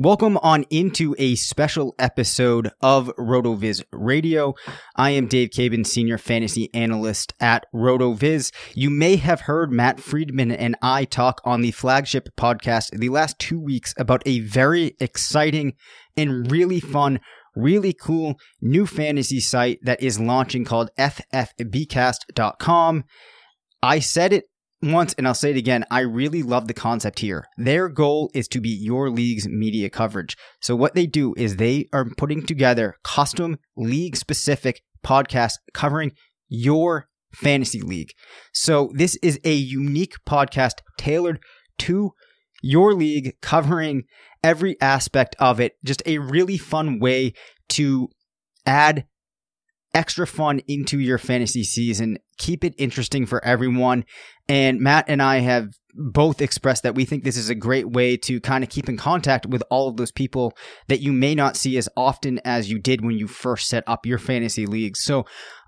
Welcome on into a special episode of RotoViz Radio. I am Dave Caban, Senior Fantasy Analyst at RotoViz. You may have heard Matt Friedman and I talk on the flagship podcast the last two weeks about a very exciting and really fun, really cool new fantasy site that is launching called FFBcast.com. I said it once and I'll say it again, I really love the concept here. Their goal is to be your league's media coverage. So what they do is they are putting together custom league specific podcasts covering your fantasy league. So this is a unique podcast tailored to your league covering every aspect of it. Just a really fun way to add extra fun into your fantasy season. Keep it interesting for everyone. And Matt and I have both expressed that we think this is a great way to kind of keep in contact with all of those people that you may not see as often as you did when you first set up your fantasy leagues. So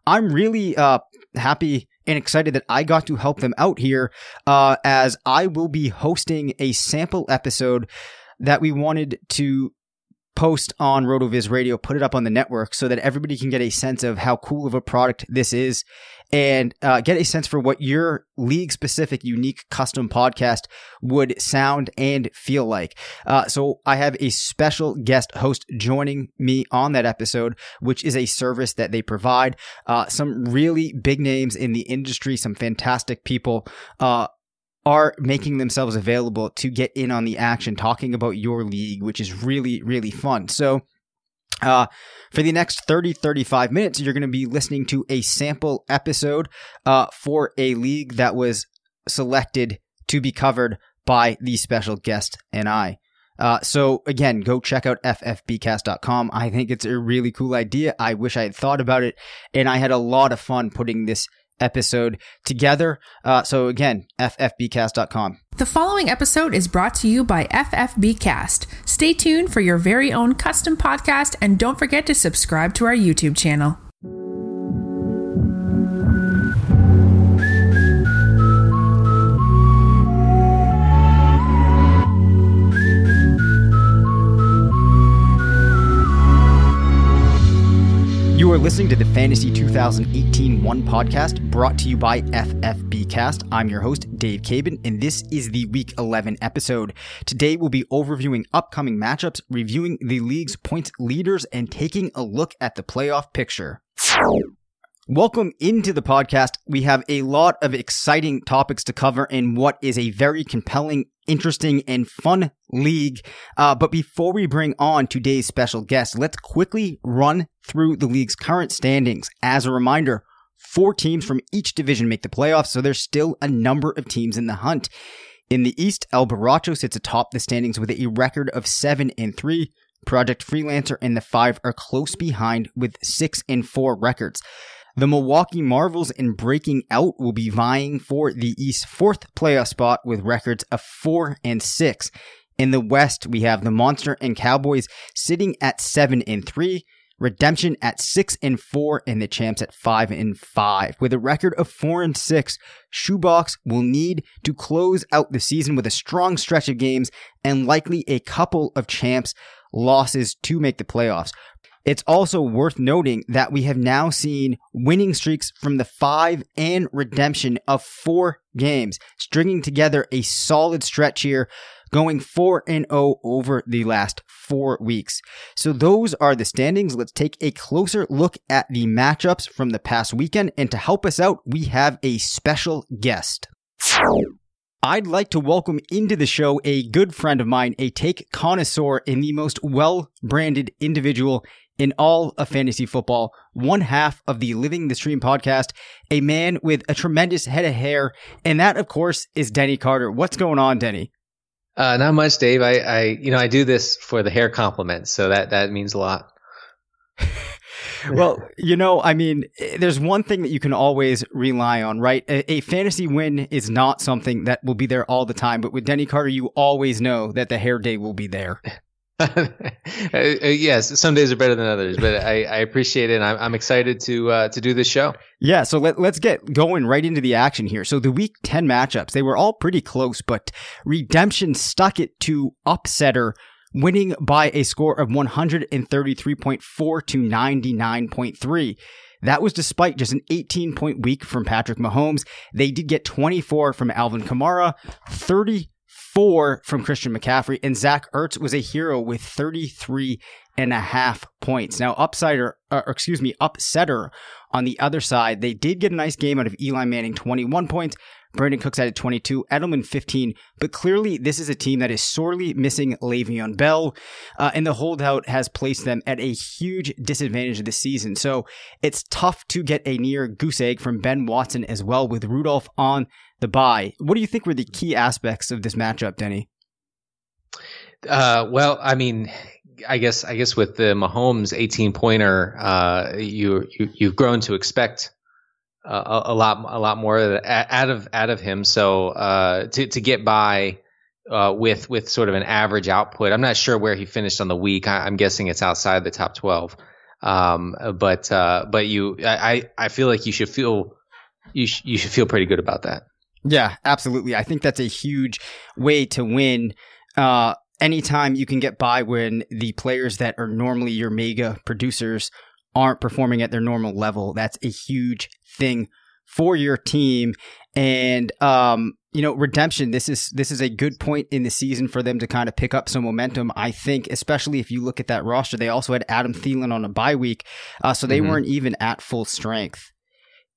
I'm really uh, happy and excited that I got to help them out here uh, as I will be hosting a sample episode that we wanted to post on RotoViz Radio, put it up on the network so that everybody can get a sense of how cool of a product this is and uh, get a sense for what your league specific, unique custom podcast would sound and feel like. Uh, so I have a special guest host joining me on that episode, which is a service that they provide. Uh, some really big names in the industry, some fantastic people uh, are making themselves available to get in on the action, talking about your league, which is really, really fun. So, uh, for the next 30, 35 minutes, you're going to be listening to a sample episode uh, for a league that was selected to be covered by the special guest and I. Uh, so again, go check out ffbcast.com. I think it's a really cool idea. I wish I had thought about it, and I had a lot of fun putting this episode together. Uh, so again, ffbcast.com. The following episode is brought to you by FFBcast. Stay tuned for your very own custom podcast and don't forget to subscribe to our YouTube channel. Listening to the Fantasy 2018 One podcast brought to you by FFBcast. I'm your host, Dave Caban, and this is the Week 11 episode. Today we'll be overviewing upcoming matchups, reviewing the league's points leaders, and taking a look at the playoff picture. Welcome into the podcast. We have a lot of exciting topics to cover in what is a very compelling, interesting, and fun league. Uh, but before we bring on today's special guest, let's quickly run through the league's current standings. As a reminder, four teams from each division make the playoffs, so there's still a number of teams in the hunt. In the East, El Borracho sits atop the standings with a record of 7 and 3. Project Freelancer and the 5 are close behind with 6 and 4 records. The Milwaukee Marvels in breaking out will be vying for the East fourth playoff spot with records of four and six. In the West, we have the Monster and Cowboys sitting at seven and three. Redemption at six and four, and the champs at five and five. With a record of four and six, Shoebox will need to close out the season with a strong stretch of games and likely a couple of champs losses to make the playoffs. It's also worth noting that we have now seen winning streaks from the five and redemption of four games, stringing together a solid stretch here, going 4 and 0 over the last four weeks. So those are the standings. Let's take a closer look at the matchups from the past weekend. And to help us out, we have a special guest. I'd like to welcome into the show a good friend of mine, a take connoisseur and the most well branded individual in all of fantasy football, one half of the Living the Stream podcast, a man with a tremendous head of hair, and that, of course, is Denny Carter. What's going on, Denny? Uh, not much, Dave. I, I, you know, I do this for the hair compliments, so that that means a lot. well, you know, I mean, there's one thing that you can always rely on, right? A, a, fantasy win is not something that will be there all the time, but with Denny Carter, you always know that the hair day will be there. Uh, uh, yes, some days are better than others, but I, I appreciate it. And I'm, I'm excited to uh, to do this show. Yeah, so let, let's get going right into the action here. So the week 10 matchups, they were all pretty close, but Redemption stuck it to upsetter, winning by a score of 133.4 to 99.3. That was despite just an 18 point week from Patrick Mahomes. They did get 24 from Alvin Kamara, 30 four from Christian McCaffrey, and Zach Ertz was a hero with 33 and a half points. Now, upsider, uh, or excuse me, upsetter on the other side, they did get a nice game out of Eli Manning, 21 points. Brandin Cooks added 22, Edelman 15, but clearly this is a team that is sorely missing Le'Veon Bell, uh, and the holdout has placed them at a huge disadvantage this season. So it's tough to get a near goose egg from Ben Watson as well with Rudolph on the bye. What do you think were the key aspects of this matchup, Denny? Uh, well, I mean, I guess I guess with the Mahomes 18 pointer, uh, you, you you've grown to expect uh, a, a, lot a lot more out of out of him. So uh, to to get by uh, with with sort of an average output, I'm not sure where he finished on the week. I, am guessing it's outside the top 12. Um, but uh, but you, I I feel like you should feel you sh- you should feel pretty good about that. Yeah, absolutely. I think that's a huge way to win. Uh, anytime you can get by when the players that are normally your mega producers aren't performing at their normal level, that's a huge thing for your team. And um, you know, redemption. This is this is a good point in the season for them to kind of pick up some momentum. I think, especially if you look at that roster, they also had Adam Thielen on a bye week, uh, so they mm-hmm. weren't even at full strength.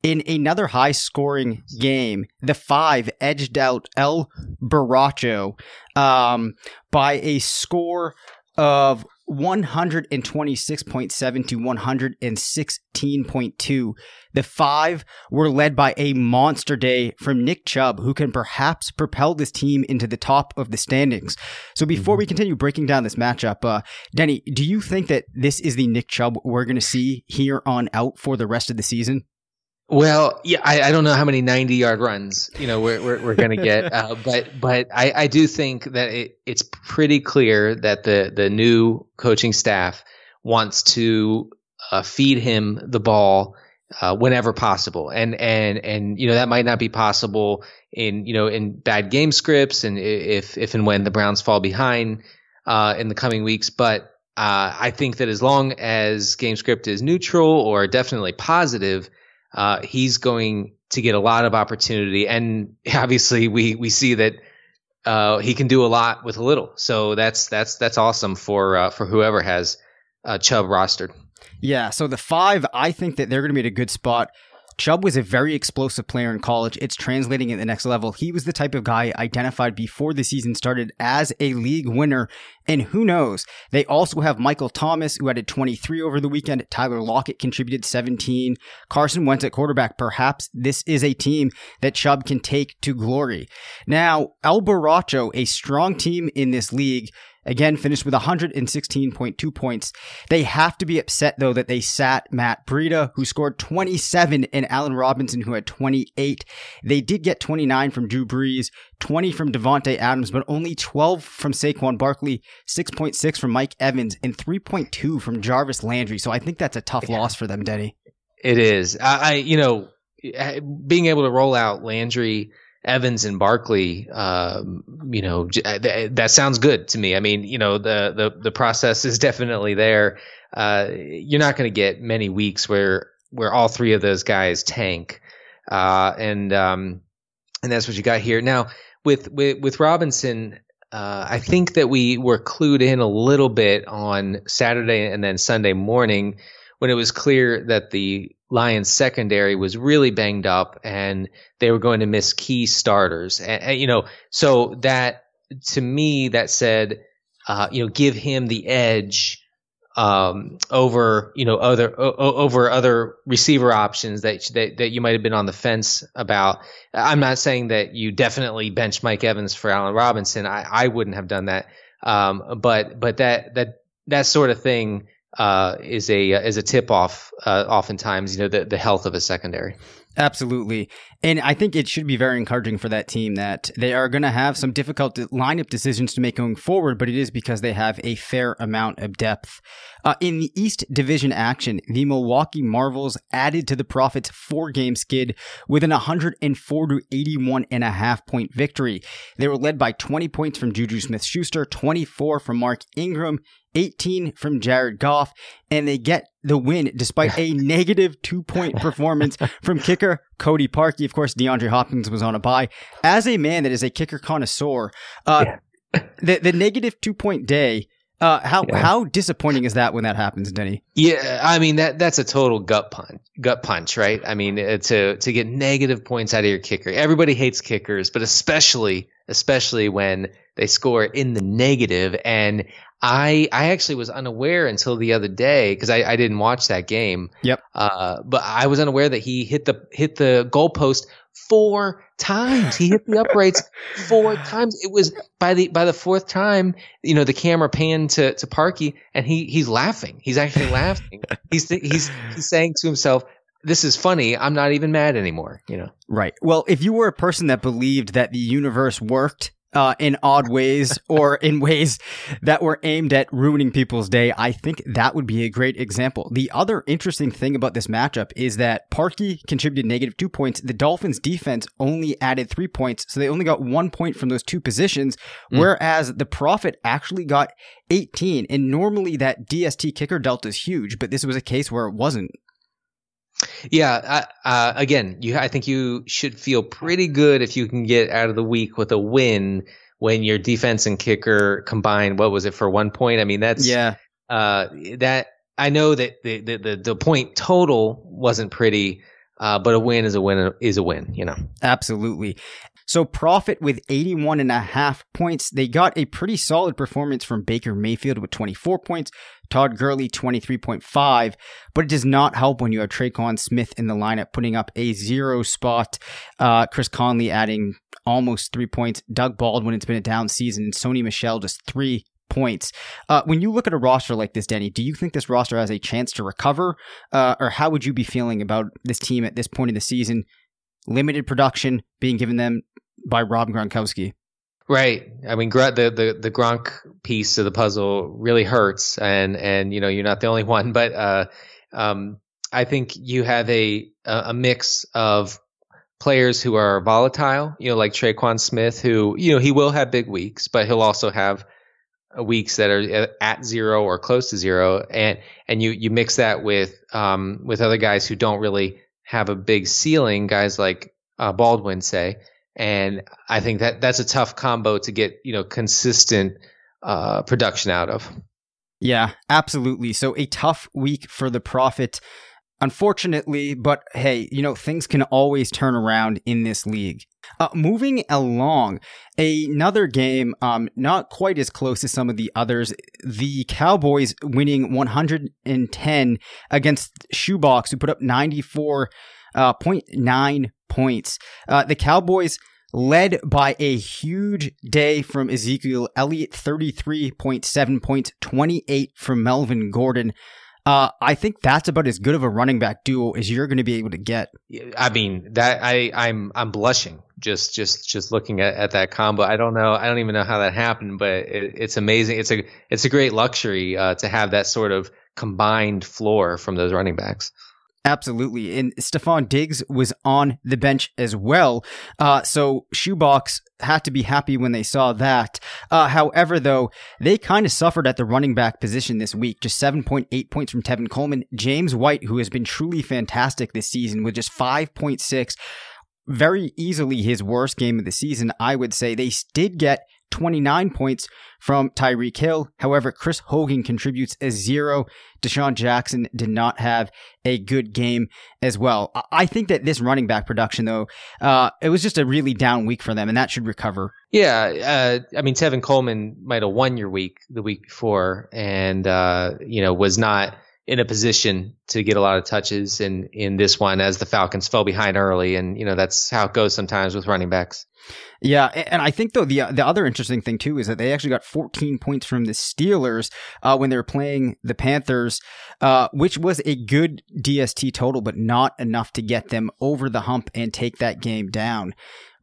In another high scoring game, the five edged out El Borracho um, by a score of 126.7 to 116.2. The five were led by a monster day from Nick Chubb, who can perhaps propel this team into the top of the standings. So before mm-hmm. we continue breaking down this matchup, uh, Denny, do you think that this is the Nick Chubb we're going to see here on out for the rest of the season? Well, yeah, I, I, don't know how many 90 yard runs, you know, we're, we're, we're going to get, uh, but, but I, I do think that it, it's pretty clear that the, the new coaching staff wants to uh, feed him the ball uh, whenever possible. And, and, and, you know, that might not be possible in, you know, in bad game scripts and if, if and when the Browns fall behind, uh, in the coming weeks, but uh, I think that as long as game script is neutral or definitely positive, uh, he's going to get a lot of opportunity. And obviously, we we see that uh, he can do a lot with a little. So that's that's that's awesome for uh, for whoever has uh, Chubb rostered. Yeah. So the five, I think that they're going to be at a good spot. Chubb was a very explosive player in college. It's translating at the next level. He was the type of guy identified before the season started as a league winner. And who knows? They also have Michael Thomas, who added 23 over the weekend. Tyler Lockett contributed 17. Carson Wentz at quarterback. Perhaps this is a team that Chubb can take to glory. Now, El Borracho, a strong team in this league, Again, finished with 116.2 points. They have to be upset, though, that they sat Matt Breida, who scored 27, and Allen Robinson, who had 28. They did get 29 from Drew Brees, 20 from Davante Adams, but only 12 from Saquon Barkley, 6.6 from Mike Evans, and 3.2 from Jarvis Landry. So I think that's a tough yeah. loss for them, Denny. It is. I, I, you know, being able to roll out Landry Evans and Barkley, um, you know, uh, that sounds good to me. I mean, you know, the the the process is definitely there. Uh, you're not going to get many weeks where where all three of those guys tank, uh, and um, and that's what you got here. Now with with with Robinson, uh, I think that we were clued in a little bit on Saturday and then Sunday morning when it was clear that the Lions secondary was really banged up and they were going to miss key starters. And, and you know, so that to me that said, uh, you know, give him the edge um, over you know other o- over other receiver options that, that that you might have been on the fence about. I'm not saying that you definitely bench Mike Evans for Allen Robinson. I, I wouldn't have done that. Um, but but that that that sort of thing uh, is a uh, is a tip off. Uh, oftentimes, you know, the the health of a secondary. Absolutely. And I think it should be very encouraging for that team that they are going to have some difficult lineup decisions to make going forward, but it is because they have a fair amount of depth. Uh, in the East Division action, the Milwaukee Marvels added to the Profits four game skid with an 104 to 81 and a half point victory. They were led by 20 points from Juju Smith Schuster, 24 from Mark Ingram, 18 from Jared Goff, and they get the win despite a negative two point performance from kicker Cody Parkey. Of course, DeAndre Hopkins was on a bye. As a man that is a kicker connoisseur, uh, yeah. the, the negative two point day. Uh, how yeah. how disappointing is that when that happens, Denny? Yeah, I mean that that's a total gut punch, gut punch, right? I mean uh, to to get negative points out of your kicker. Everybody hates kickers, but especially especially when they score in the negative. And I I actually was unaware until the other day because I, I didn't watch that game. Yep. Uh, but I was unaware that he hit the hit the goalpost four times. He hit the uprights four times. It was by the by the fourth time, you know, the camera panned to to Parkey, and he he's laughing. He's actually laughing. he's he's he's saying to himself, this is funny. I'm not even mad anymore, you know. Right. Well, if you were a person that believed that the universe worked uh, in odd ways or in ways that were aimed at ruining people's day, I think that would be a great example. The other interesting thing about this matchup is that Parkey contributed negative two points. The Dolphins defense only added three points, so they only got one point from those two positions, mm. whereas the Profit actually got 18. And normally that DST kicker delta is huge, but this was a case where it wasn't. Yeah, uh, again, you I think you should feel pretty good if you can get out of the week with a win when your defense and kicker combined. What was it for one point? I mean, that's yeah. Uh, that I know that the, the the the point total wasn't pretty, uh, but a win is a win is a win. You know, absolutely. So profit with 81 and a half points. They got a pretty solid performance from Baker Mayfield with 24 points, Todd Gurley 23.5, but it does not help when you have Tre'Quan Smith in the lineup putting up a zero spot. Uh, Chris Conley adding almost three points. Doug Baldwin, it's been a down season. Sony Michel just three points. Uh, when you look at a roster like this, Denny, do you think this roster has a chance to recover? Uh, or how would you be feeling about this team at this point in the season? Limited production being given them by Rob Gronkowski. Right. I mean, the, the the Gronk piece of the puzzle really hurts, and and you know you're not the only one, but uh, um, I think you have a a mix of players who are volatile, you know, like Tre'Quan Smith, who you know he will have big weeks, but he'll also have weeks that are at zero or close to zero, and and you you mix that with um, with other guys who don't really have a big ceiling, guys like uh, Baldwin say, and I think that that's a tough combo to get you know consistent uh, production out of. Yeah, absolutely. So a tough week for the profit. Unfortunately, but hey, you know, things can always turn around in this league. Uh, moving along, another game, um, not quite as close as some of the others. The Cowboys winning 110 against Shoebox, who put up 94.9 uh, points. Uh, the Cowboys led by a huge day from Ezekiel Elliott, 33.7 points, 28 from Melvin Gordon. Uh, I think that's about as good of a running back duo as you're going to be able to get. I mean that I I'm I'm blushing just just just looking at, at that combo. I don't know. I don't even know how that happened, but it, it's amazing. It's a it's a great luxury uh, to have that sort of combined floor from those running backs. Absolutely. And Stefon Diggs was on the bench as well. Uh, so Shoebox had to be happy when they saw that. Uh, however, though, they kind of suffered at the running back position this week. Just 7.8 points from Tevin Coleman. James White, who has been truly fantastic this season with just 5.6 very easily his worst game of the season, I would say. They did get 29 points from Tyreek Hill. However, Chris Hogan contributes a zero. DeSean Jackson did not have a good game as well. I think that this running back production, though, uh, it was just a really down week for them, and that should recover. Yeah, uh, I mean, Tevin Coleman might have won your week the week before, and uh, you know was not in a position to get a lot of touches in in this one as the Falcons fell behind early, and you know that's how it goes sometimes with running backs. Yeah, and I think though the the other interesting thing too is that they actually got 14 points from the Steelers uh, when they were playing the Panthers, uh, which was a good DST total, but not enough to get them over the hump and take that game down.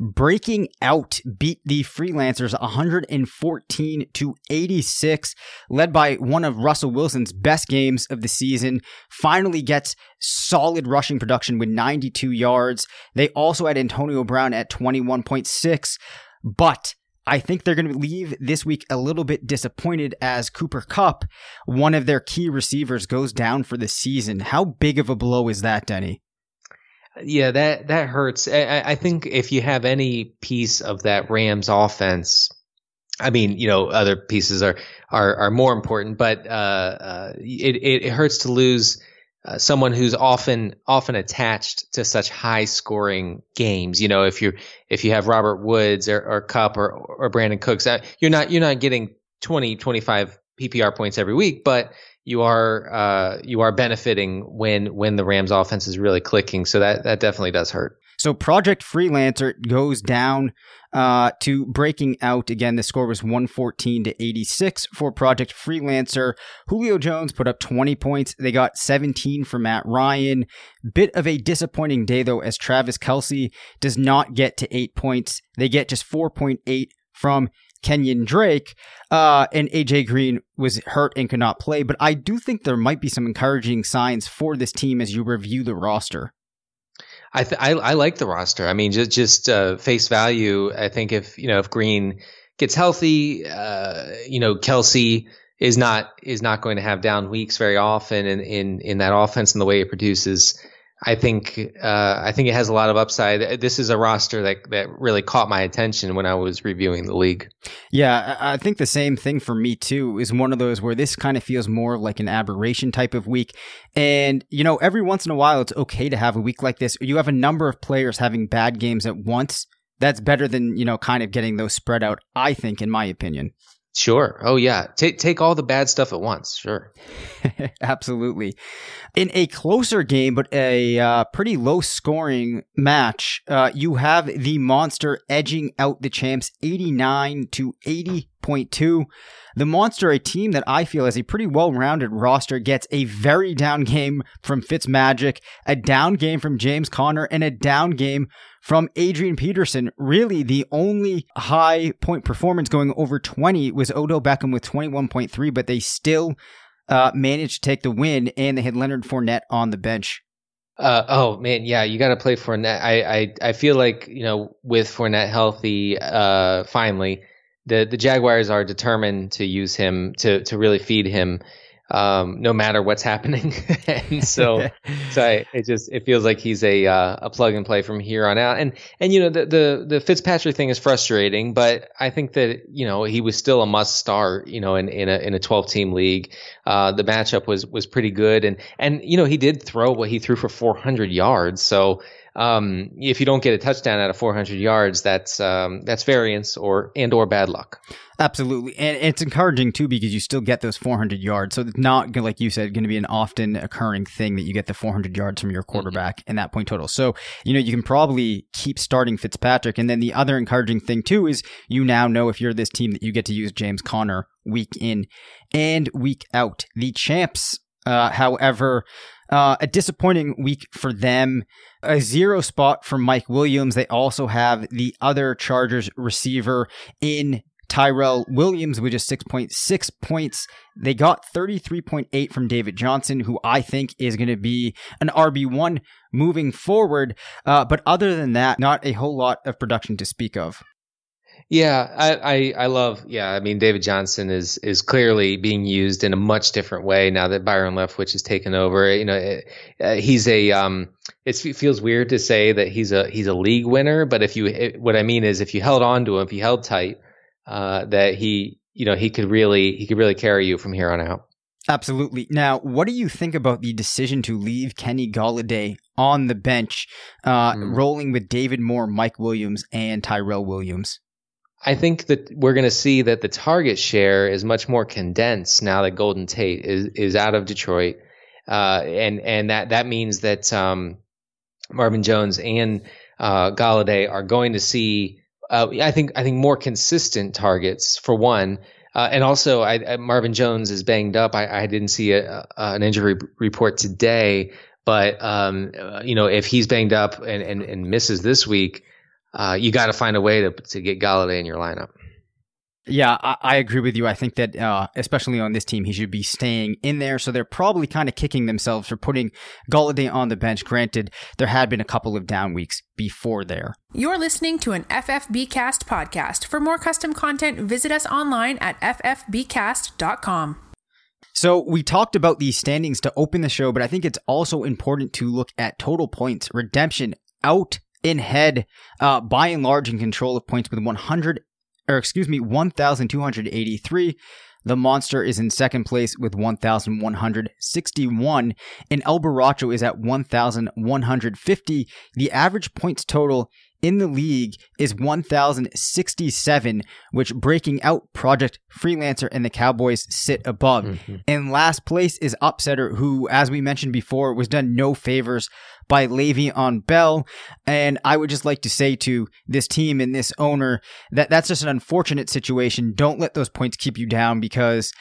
Breaking Out beat the Freelancers 114 to 86, led by one of Russell Wilson's best games of the season. Finally gets solid rushing production with 92 yards. They also had Antonio Brown at 21.6, but I think they're going to leave this week a little bit disappointed as Cooper Kupp, one of their key receivers, goes down for the season. How big of a blow is that, Denny? Yeah, that that hurts. I, I think if you have any piece of that Rams offense, I mean, you know, other pieces are are are more important, but uh, uh, it it hurts to lose uh, someone who's often often attached to such high scoring games. You know, if you if you have Robert Woods or, or Kupp or or Brandin Cooks, uh, you're not you're not getting 20, 25 PPR points every week, but you are uh, you are benefiting when when the Rams offense is really clicking. So that that definitely does hurt. So Project Freelancer goes down uh, to breaking out again. The score was 114 to 86 for Project Freelancer. Julio Jones put up 20 points. They got 17 for Matt Ryan. Bit of a disappointing day though, as Travis Kelce does not get to eight points. They get just 4.8 from Kenyan Drake, uh, and AJ Green was hurt and could not play. But I do think there might be some encouraging signs for this team as you review the roster. I, th- I, I like the roster. I mean, just just uh, face value. I think if you know if Green gets healthy, uh, you know Kelce is not is not going to have down weeks very often in in in that offense and the way it produces. I think uh, I think it has a lot of upside. This is a roster that that really caught my attention when I was reviewing the league. Yeah, I think the same thing for me too. Is one of those where this kind of feels more like an aberration type of week, and you know, every once in a while, it's okay to have a week like this. You have a number of players having bad games at once. That's better than you know, kind of getting those spread out. I think, in my opinion. Sure. Oh yeah. Take take all the bad stuff at once. Sure. Absolutely. In a closer game, but a uh, pretty low scoring match, uh, you have the monster edging out the champs, eighty nine to eighty point two. The monster, a team that I feel has a pretty well rounded roster, gets a very down game from Fitzmagic, a down game from James Conner, and a down game from Adrian Peterson. Really, the only high point performance going over 20 was Odell Beckham with 21.3, but they still uh, managed to take the win, and they had Leonard Fournette on the bench. Uh, oh man, yeah, you got to play Fournette. I, I I feel like you know with Fournette healthy, uh, finally the the Jaguars are determined to use him to to really feed him um, no matter what's happening. and so, so I, it just it feels like he's a uh, a plug and play from here on out. And and you know the the the Fitzpatrick thing is frustrating, but I think that you know he was still a must start. You know, in in a in a twelve team league, uh, the matchup was was pretty good, and and you know he did throw what he threw for four hundred yards. So um, if you don't get a touchdown out of 400 yards, that's um, that's variance or and or bad luck. Absolutely, and it's encouraging too because you still get those 400 yards. So it's not like you said going to be an often occurring thing that you get the 400 yards from your mm-hmm. quarterback mm-hmm. in that point total. So you know you can probably keep starting Fitzpatrick, and then the other encouraging thing too is you now know if you're this team that you get to use James Conner week in and week out. The champs, uh, however. Uh, a disappointing week for them. A zero spot for Mike Williams. They also have the other Chargers receiver in Tyrell Williams with just 6.6 points. They got 33.8 from David Johnson, who I think is going to be an RB1 moving forward. Uh, but other than that, not a whole lot of production to speak of. Yeah, I, I, I, love. Yeah, I mean, David Johnson is is clearly being used in a much different way now that Byron Leftwich has taken over. You know, uh, he's a. Um, it feels weird to say that he's a he's a league winner, but if you, it, what I mean is, if you held on to him, if you held tight, uh, that he, you know, he could really he could really carry you from here on out. Absolutely. Now, what do you think about the decision to leave Kenny Golladay on the bench, uh, mm. rolling with David Moore, Mike Williams, and Tyrell Williams? I think that we're going to see that the target share is much more condensed now that Golden Tate is is out of Detroit, uh, and and that that means that um, Marvin Jones and uh, Golladay are going to see. Uh, I think I think more consistent targets for one, uh, and also I, Marvin Jones is banged up. I, I didn't see a, an injury report today, but um, uh, you know if he's banged up and, and, and misses this week uh, you got to find a way to to get Golladay in your lineup. Yeah, I, I, agree with you. I think that, uh, especially on this team, he should be staying in there. So they're probably kind of kicking themselves for putting Golladay on the bench. Granted, there had been a couple of down weeks before there. You're listening to an FFB Cast podcast. For more custom content, visit us online at ffbcast.com. So we talked about these standings to open the show, but I think it's also important to look at total points, redemption, out in head, uh, by and large in control of points with 100, or excuse me, 1,283. The Monster is in second place with 1,161, and El Borracho is at 1,150. The average points total in the league is 1,067, which breaking out Project Freelancer and the Cowboys sit above. Mm-hmm. And last place is Upsetter, who, as we mentioned before, was done no favors by Le'Veon Bell. And I would just like to say to this team and this owner that that's just an unfortunate situation. Don't let those points keep you down because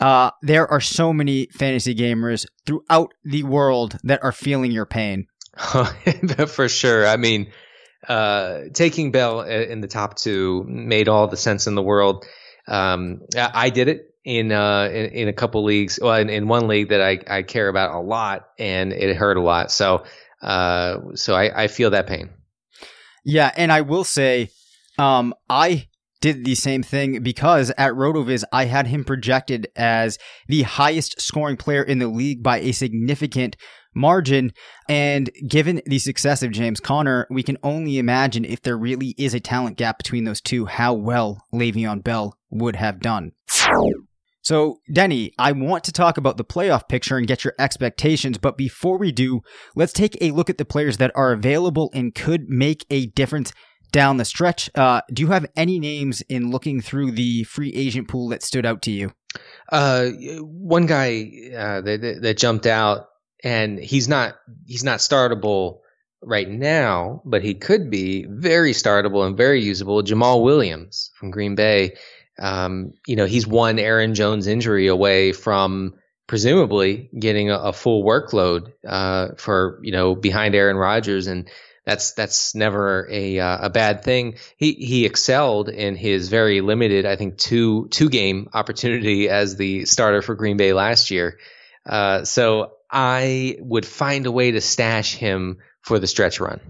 uh, there are so many fantasy gamers throughout the world that are feeling your pain. For sure. I mean, uh, taking Bell in the top two made all the sense in the world. Um, I did it in, uh, in, in a couple leagues. Well, in, in, one league that I, I care about a lot, and it hurt a lot. So, uh, so I, I feel that pain. Yeah, and I will say, um, I did the same thing because at RotoViz, I had him projected as the highest scoring player in the league by a significant margin. And given the success of James Conner, we can only imagine if there really is a talent gap between those two, how well Le'Veon Bell would have done. So, Denny, I want to talk about the playoff picture and get your expectations, but before we do, let's take a look at the players that are available and could make a difference down the stretch. Uh, do you have any names in looking through the free agent pool that stood out to you? Uh, one guy uh, that, that jumped out and he's not he's not startable right now, but he could be very startable and very usable. Jamaal Williams from Green Bay, um, you know, he's one Aaron Jones injury away from presumably getting a, a full workload uh, for you know behind Aaron Rodgers, and that's that's never a uh, a bad thing. He he excelled in his very limited, I think two two game opportunity as the starter for Green Bay last year. Uh, so I would find a way to stash him for the stretch run.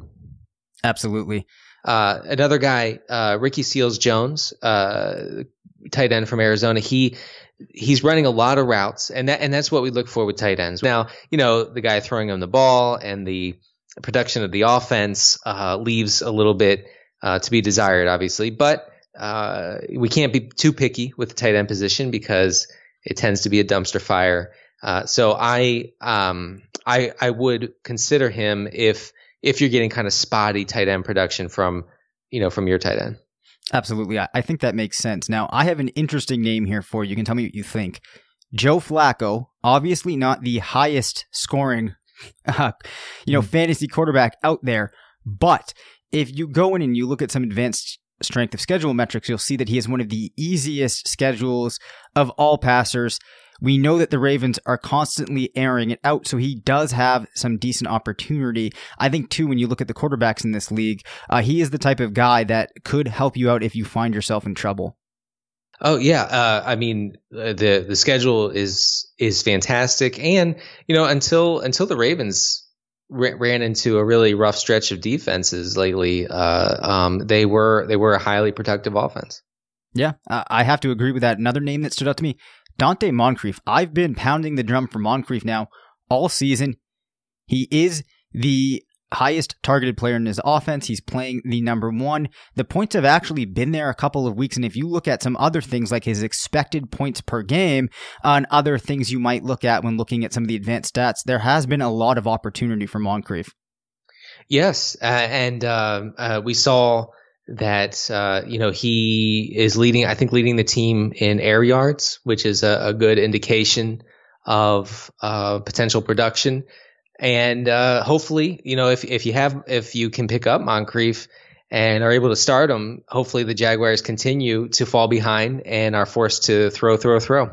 Absolutely. Uh, another guy, uh, Ricky Seals Jones, uh, tight end from Arizona. He he's running a lot of routes, and that and that's what we look for with tight ends. Now, you know, the guy throwing him the ball and the production of the offense uh, leaves a little bit uh, to be desired, obviously, but uh, we can't be too picky with the tight end position because it tends to be a dumpster fire. Uh, so I um, I I would consider him if if you're getting kind of spotty tight end production from you know from your tight end. Absolutely. I think that makes sense. Now, I have an interesting name here for you. You can tell me what you think. Joe Flacco, obviously not the highest scoring, uh, you know, mm. fantasy quarterback out there, but if you go in and you look at some advanced strength of schedule metrics, you'll see that he has one of the easiest schedules of all passers. We know that the Ravens are constantly airing it out, so he does have some decent opportunity. I think, too, when you look at the quarterbacks in this league, uh, he is the type of guy that could help you out if you find yourself in trouble. Oh yeah, uh, I mean uh, the the schedule is is fantastic, and you know until until the Ravens ran into a really rough stretch of defenses lately, uh, um, they were they were a highly productive offense. Yeah, I have to agree with that. Another name that stood out to me, Donte Moncrief. I've been pounding the drum for Moncrief now all season. He is the highest targeted player in his offense. He's playing the number one. The points have actually been there a couple of weeks. And if you look at some other things like his expected points per game and other things you might look at when looking at some of the advanced stats, there has been a lot of opportunity for Moncrief. Yes. Uh, and uh, uh, we saw that uh, you know he is leading. I think leading the team in air yards, which is a, a good indication of uh, potential production. And uh, hopefully, you know, if if you have if you can pick up Moncrief and are able to start him, hopefully the Jaguars continue to fall behind and are forced to throw, throw, throw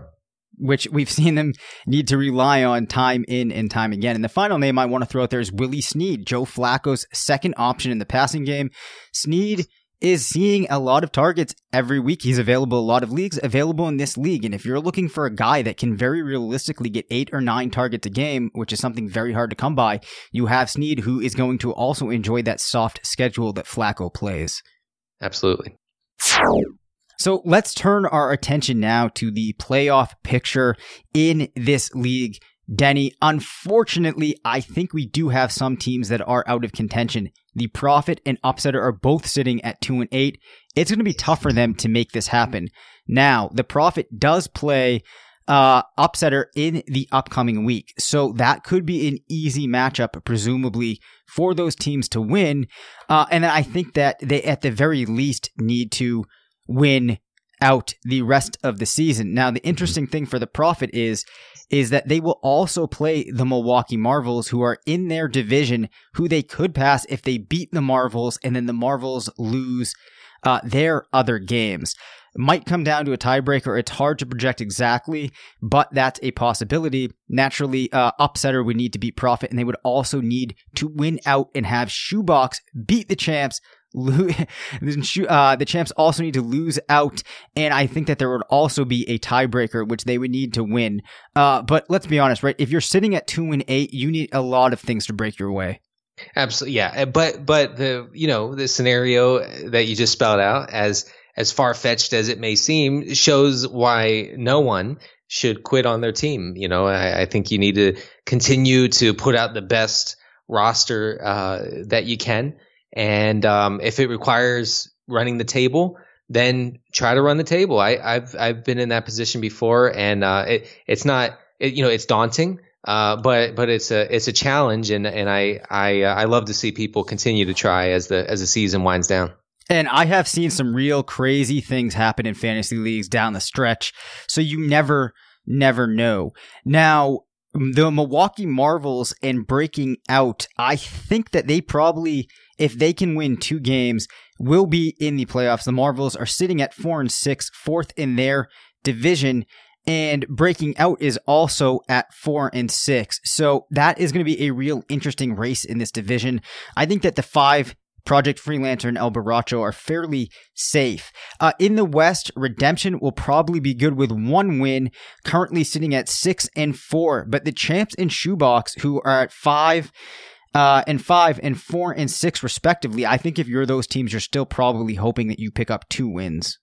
which we've seen them need to rely on time in and time again. And the final name I want to throw out there is Willie Snead, Joe Flacco's second option in the passing game. Snead is seeing a lot of targets every week. He's available a lot of leagues, available in this league. And if you're looking for a guy that can very realistically get eight or nine targets a game, which is something very hard to come by, you have Snead, who is going to also enjoy that soft schedule that Flacco plays. Absolutely. So let's turn our attention now to the playoff picture in this league. Denny, unfortunately, I think we do have some teams that are out of contention. The Prophet and Upsetter are both sitting at 2 and 8. It's going to be tough for them to make this happen. Now, the Prophet does play uh, Upsetter in the upcoming week. So that could be an easy matchup, presumably, for those teams to win. Uh, and I think that they, at the very least, need to win out the rest of the season. Now, the interesting thing for the Prophet is is that they will also play the Milwaukee Marvels, who are in their division, who they could pass if they beat the Marvels, and then the Marvels lose uh, their other games. Might come down to a tiebreaker. It's hard to project exactly, but that's a possibility. Naturally, uh, Upsetter would need to beat Profit, and they would also need to win out and have Shoebox beat the champs uh, the champs also need to lose out, and I think that there would also be a tiebreaker, which they would need to win. Uh, but let's be honest, right? If you're sitting at two and eight, you need a lot of things to break your way. Absolutely, yeah. But but the you know the scenario that you just spelled out as as far fetched as it may seem shows why no one should quit on their team. You know, I, I think you need to continue to put out the best roster uh, that you can and um, if it requires running the table, then try to run the table. I, have I've been in that position before, and uh, it it's not it, you know it's daunting, uh, but but it's a it's a challenge, and and I I uh, I love to see people continue to try as the as the season winds down. And I have seen some real crazy things happen in fantasy leagues down the stretch, so you never never know. Now, the Milwaukee Marvels and breaking out, I think that they probably if they can win two games, will be in the playoffs. The Marvels are sitting at four and six, fourth in their division. And breaking out is also at four and six. So that is going to be a real interesting race in this division. I think that the five Project Freelancer and El Borracho are fairly safe. Uh, in the West, Redemption will probably be good with one win, currently sitting at six and four. But the champs in Shoebox, who are at five uh, and five and four and six respectively. I think if you're those teams, you're still probably hoping that you pick up two wins.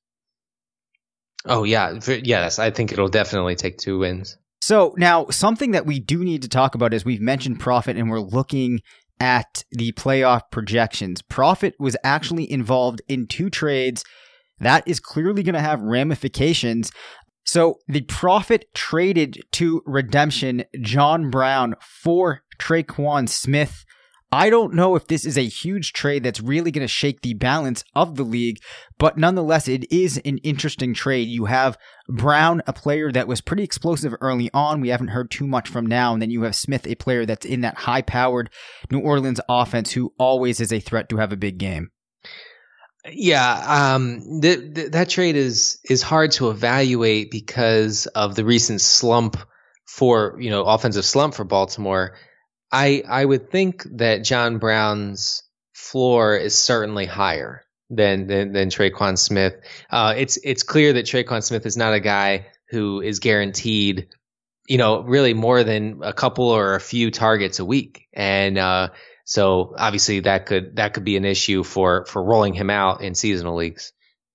Oh yeah, yes, I think it'll definitely take two wins. So now something that we do need to talk about is we've mentioned Profit and we're looking at the playoff projections. Profit was actually involved in two trades. That is clearly going to have ramifications. So the Profit traded to redemption John Brown for Tre'Quan Smith. I don't know if this is a huge trade that's really going to shake the balance of the league, but nonetheless, it is an interesting trade. You have Brown, a player that was pretty explosive early on. We haven't heard too much from now. And then you have Smith, a player that's in that high powered New Orleans offense who always is a threat to have a big game. Yeah, um, th- th- that trade is is hard to evaluate because of the recent slump for you know offensive slump for Baltimore. I I would think that John Brown's floor is certainly higher than than, than Tre'Quan Smith. Uh, it's it's clear that Tre'Quan Smith is not a guy who is guaranteed, you know, really more than a couple or a few targets a week, and uh, so obviously that could that could be an issue for for rolling him out in seasonal leagues.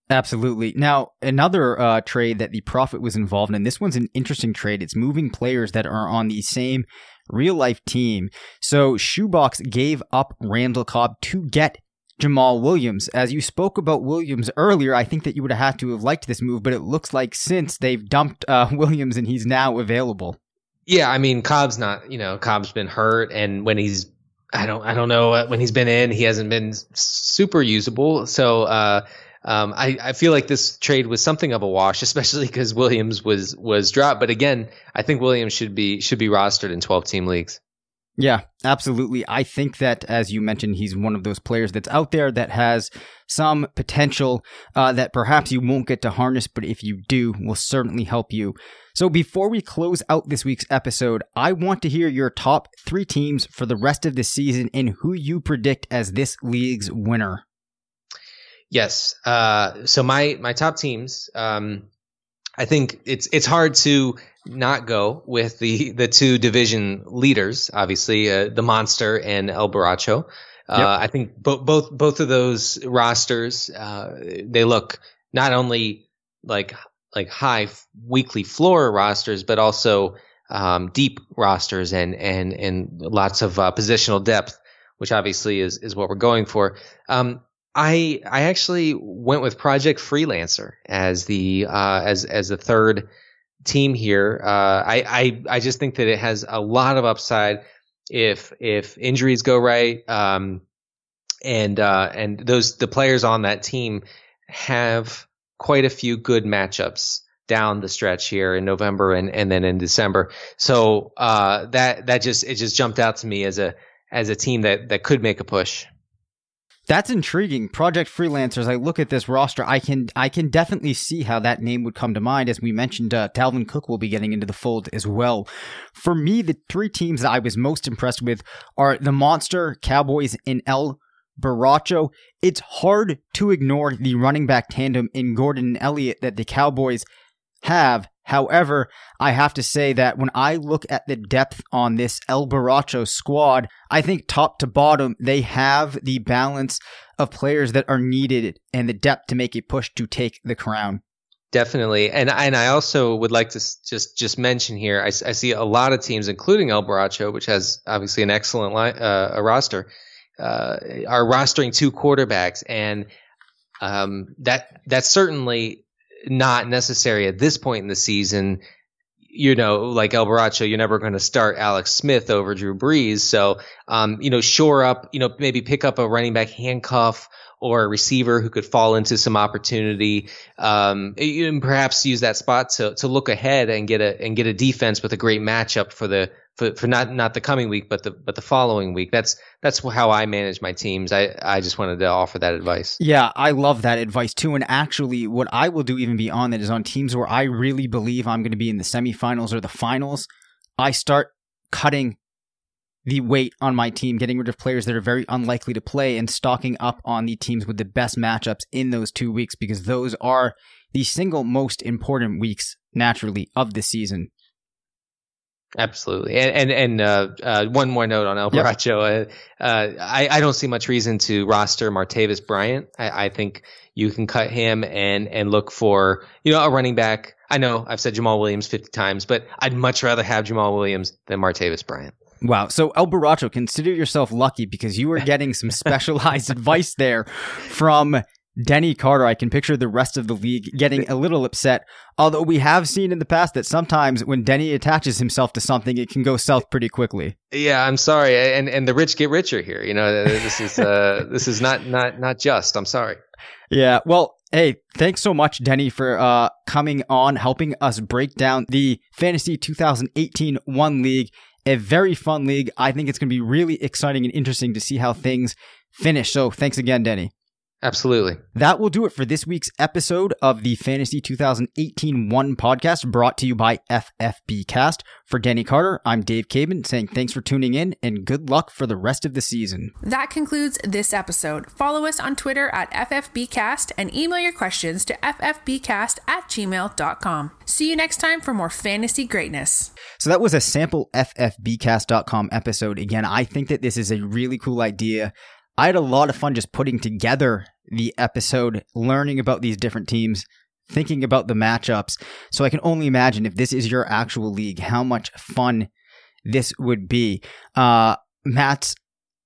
Absolutely. Now, another uh, trade that the Profit was involved in, this one's an interesting trade. It's moving players that are on the same real life team. So Shoebox gave up Randall Cobb to get Jamaal Williams. As you spoke about Williams earlier, I think that you would have had to have liked this move, but it looks like since they've dumped uh, Williams and he's now available. Yeah, I mean Cobb's not, you know, Cobb's been hurt, and when he's, I don't, I don't know, when he's been in, he hasn't been super usable. So, uh, um, I, I feel like this trade was something of a wash, especially because Williams was was dropped. But again, I think Williams should be should be rostered in twelve team leagues. Yeah, absolutely. I think that, as you mentioned, he's one of those players that's out there that has some potential uh, that perhaps you won't get to harness, but if you do, will certainly help you. So before we close out this week's episode, I want to hear your top three teams for the rest of the season and who you predict as this league's winner. Yes. Uh, so my my top teams. Um, I think it's it's hard to not go with the the two division leaders, obviously uh, the Monster and El Borracho. Uh, yep. I think both both both of those rosters uh, they look not only like like high weekly floor rosters, but also um, deep rosters and and and lots of uh, positional depth, which obviously is is what we're going for. Um, I I actually went with Project Freelancer as the uh, as as the third team here. Uh, I, I I just think that it has a lot of upside if if injuries go right, um, and uh, and those the players on that team have quite a few good matchups down the stretch here in November and, and then in December. So uh, that that just it just jumped out to me as a as a team that that could make a push. That's intriguing. Project Freelancers. I look at this roster. I can I can definitely see how that name would come to mind. As we mentioned, uh, Dalvin Cook will be getting into the fold as well. For me, the three teams that I was most impressed with are the Monster, Cowboys, and El Borracho. It's hard to ignore the running back tandem in Gordon and Elliott that the Cowboys have However, I have to say that when I look at the depth on this El Borracho squad, I think top to bottom, they have the balance of players that are needed and the depth to make a push to take the crown. Definitely, and and I also would like to just just mention here, I, I see a lot of teams, including El Borracho, which has obviously an excellent li- uh, a roster, uh, are rostering two quarterbacks, and um, that that's certainly not necessary at this point in the season. You know, like El Borracho, you're never going to start Alex Smith over Drew Brees. So, um, you know, shore up, you know, maybe pick up a running back handcuff or a receiver who could fall into some opportunity, um, and perhaps use that spot to to look ahead and get a and get a defense with a great matchup for the for, for not not the coming week, but the but the following week. That's that's how I manage my teams. I I just wanted to offer that advice. Yeah, I love that advice too. And actually, what I will do even beyond that is on teams where I really believe I'm going to be in the semifinals or the finals. I start cutting the weight on my team, getting rid of players that are very unlikely to play, and stocking up on the teams with the best matchups in those two weeks because those are the single most important weeks naturally of the season. Absolutely, and and, and uh, uh, one more note on El Yep. Borracho. Uh, uh, I I don't see much reason to roster Martavis Bryant. I, I think you can cut him and and look for you know a running back. I know I've said Jamaal Williams fifty times, but I'd much rather have Jamaal Williams than Martavis Bryant. Wow. So El Borracho, consider yourself lucky because you are getting some specialized advice there from Denny Carter. I can picture the rest of the league getting a little upset. Although we have seen in the past that sometimes when Denny attaches himself to something, it can go south pretty quickly. Yeah, I'm sorry, and and the rich get richer here. You know, this is uh, this is not not not just. I'm sorry. Yeah. Well, hey, thanks so much, Denny, for uh, coming on, helping us break down the Fantasy 2018 One League. A very fun league. I think it's going to be really exciting and interesting to see how things finish. So thanks again, Denny. Absolutely. That will do it for this week's episode of the Fantasy 2018 One podcast brought to you by FFB Cast. For Denny Carter, I'm Dave Caban saying thanks for tuning in and good luck for the rest of the season. That concludes this episode. Follow us on Twitter at FFBcast and email your questions to ffbcast at gmail.com. See you next time for more fantasy greatness. So that was a sample FFBcast.com episode. Again, I think that this is a really cool idea. I had a lot of fun just putting together the episode, learning about these different teams, thinking about the matchups. So I can only imagine if this is your actual league, how much fun this would be. Uh, Matt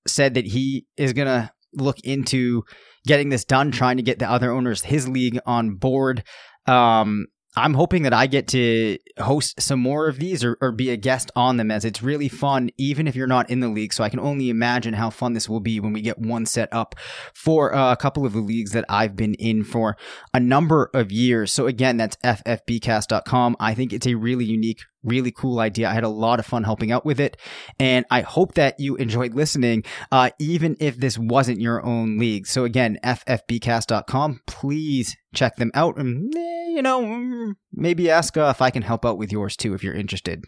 said that he is going to look into getting this done, trying to get the other owners, his league on board. Um, I'm hoping that I get to host some more of these or, or be a guest on them as it's really fun, even if you're not in the league. So I can only imagine how fun this will be when we get one set up for uh, a couple of the leagues that I've been in for a number of years. So again, that's ffbcast.com. I think it's a really unique, really cool idea. I had a lot of fun helping out with it. And I hope that you enjoyed listening, uh, even if this wasn't your own league. So again, ffbcast.com. Please check them out and, eh, you know, maybe ask uh, if I can help out with yours too if you're interested.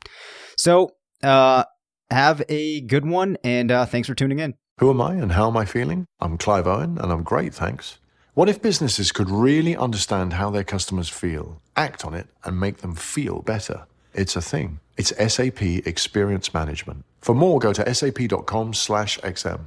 So, uh, have a good one and uh, thanks for tuning in. Who am I and how am I feeling? I'm Clive Owen and I'm great, thanks. What if businesses could really understand how their customers feel, act on it, and make them feel better? It's a thing. It's SAP Experience Management. For more, go to sap.com slash XM.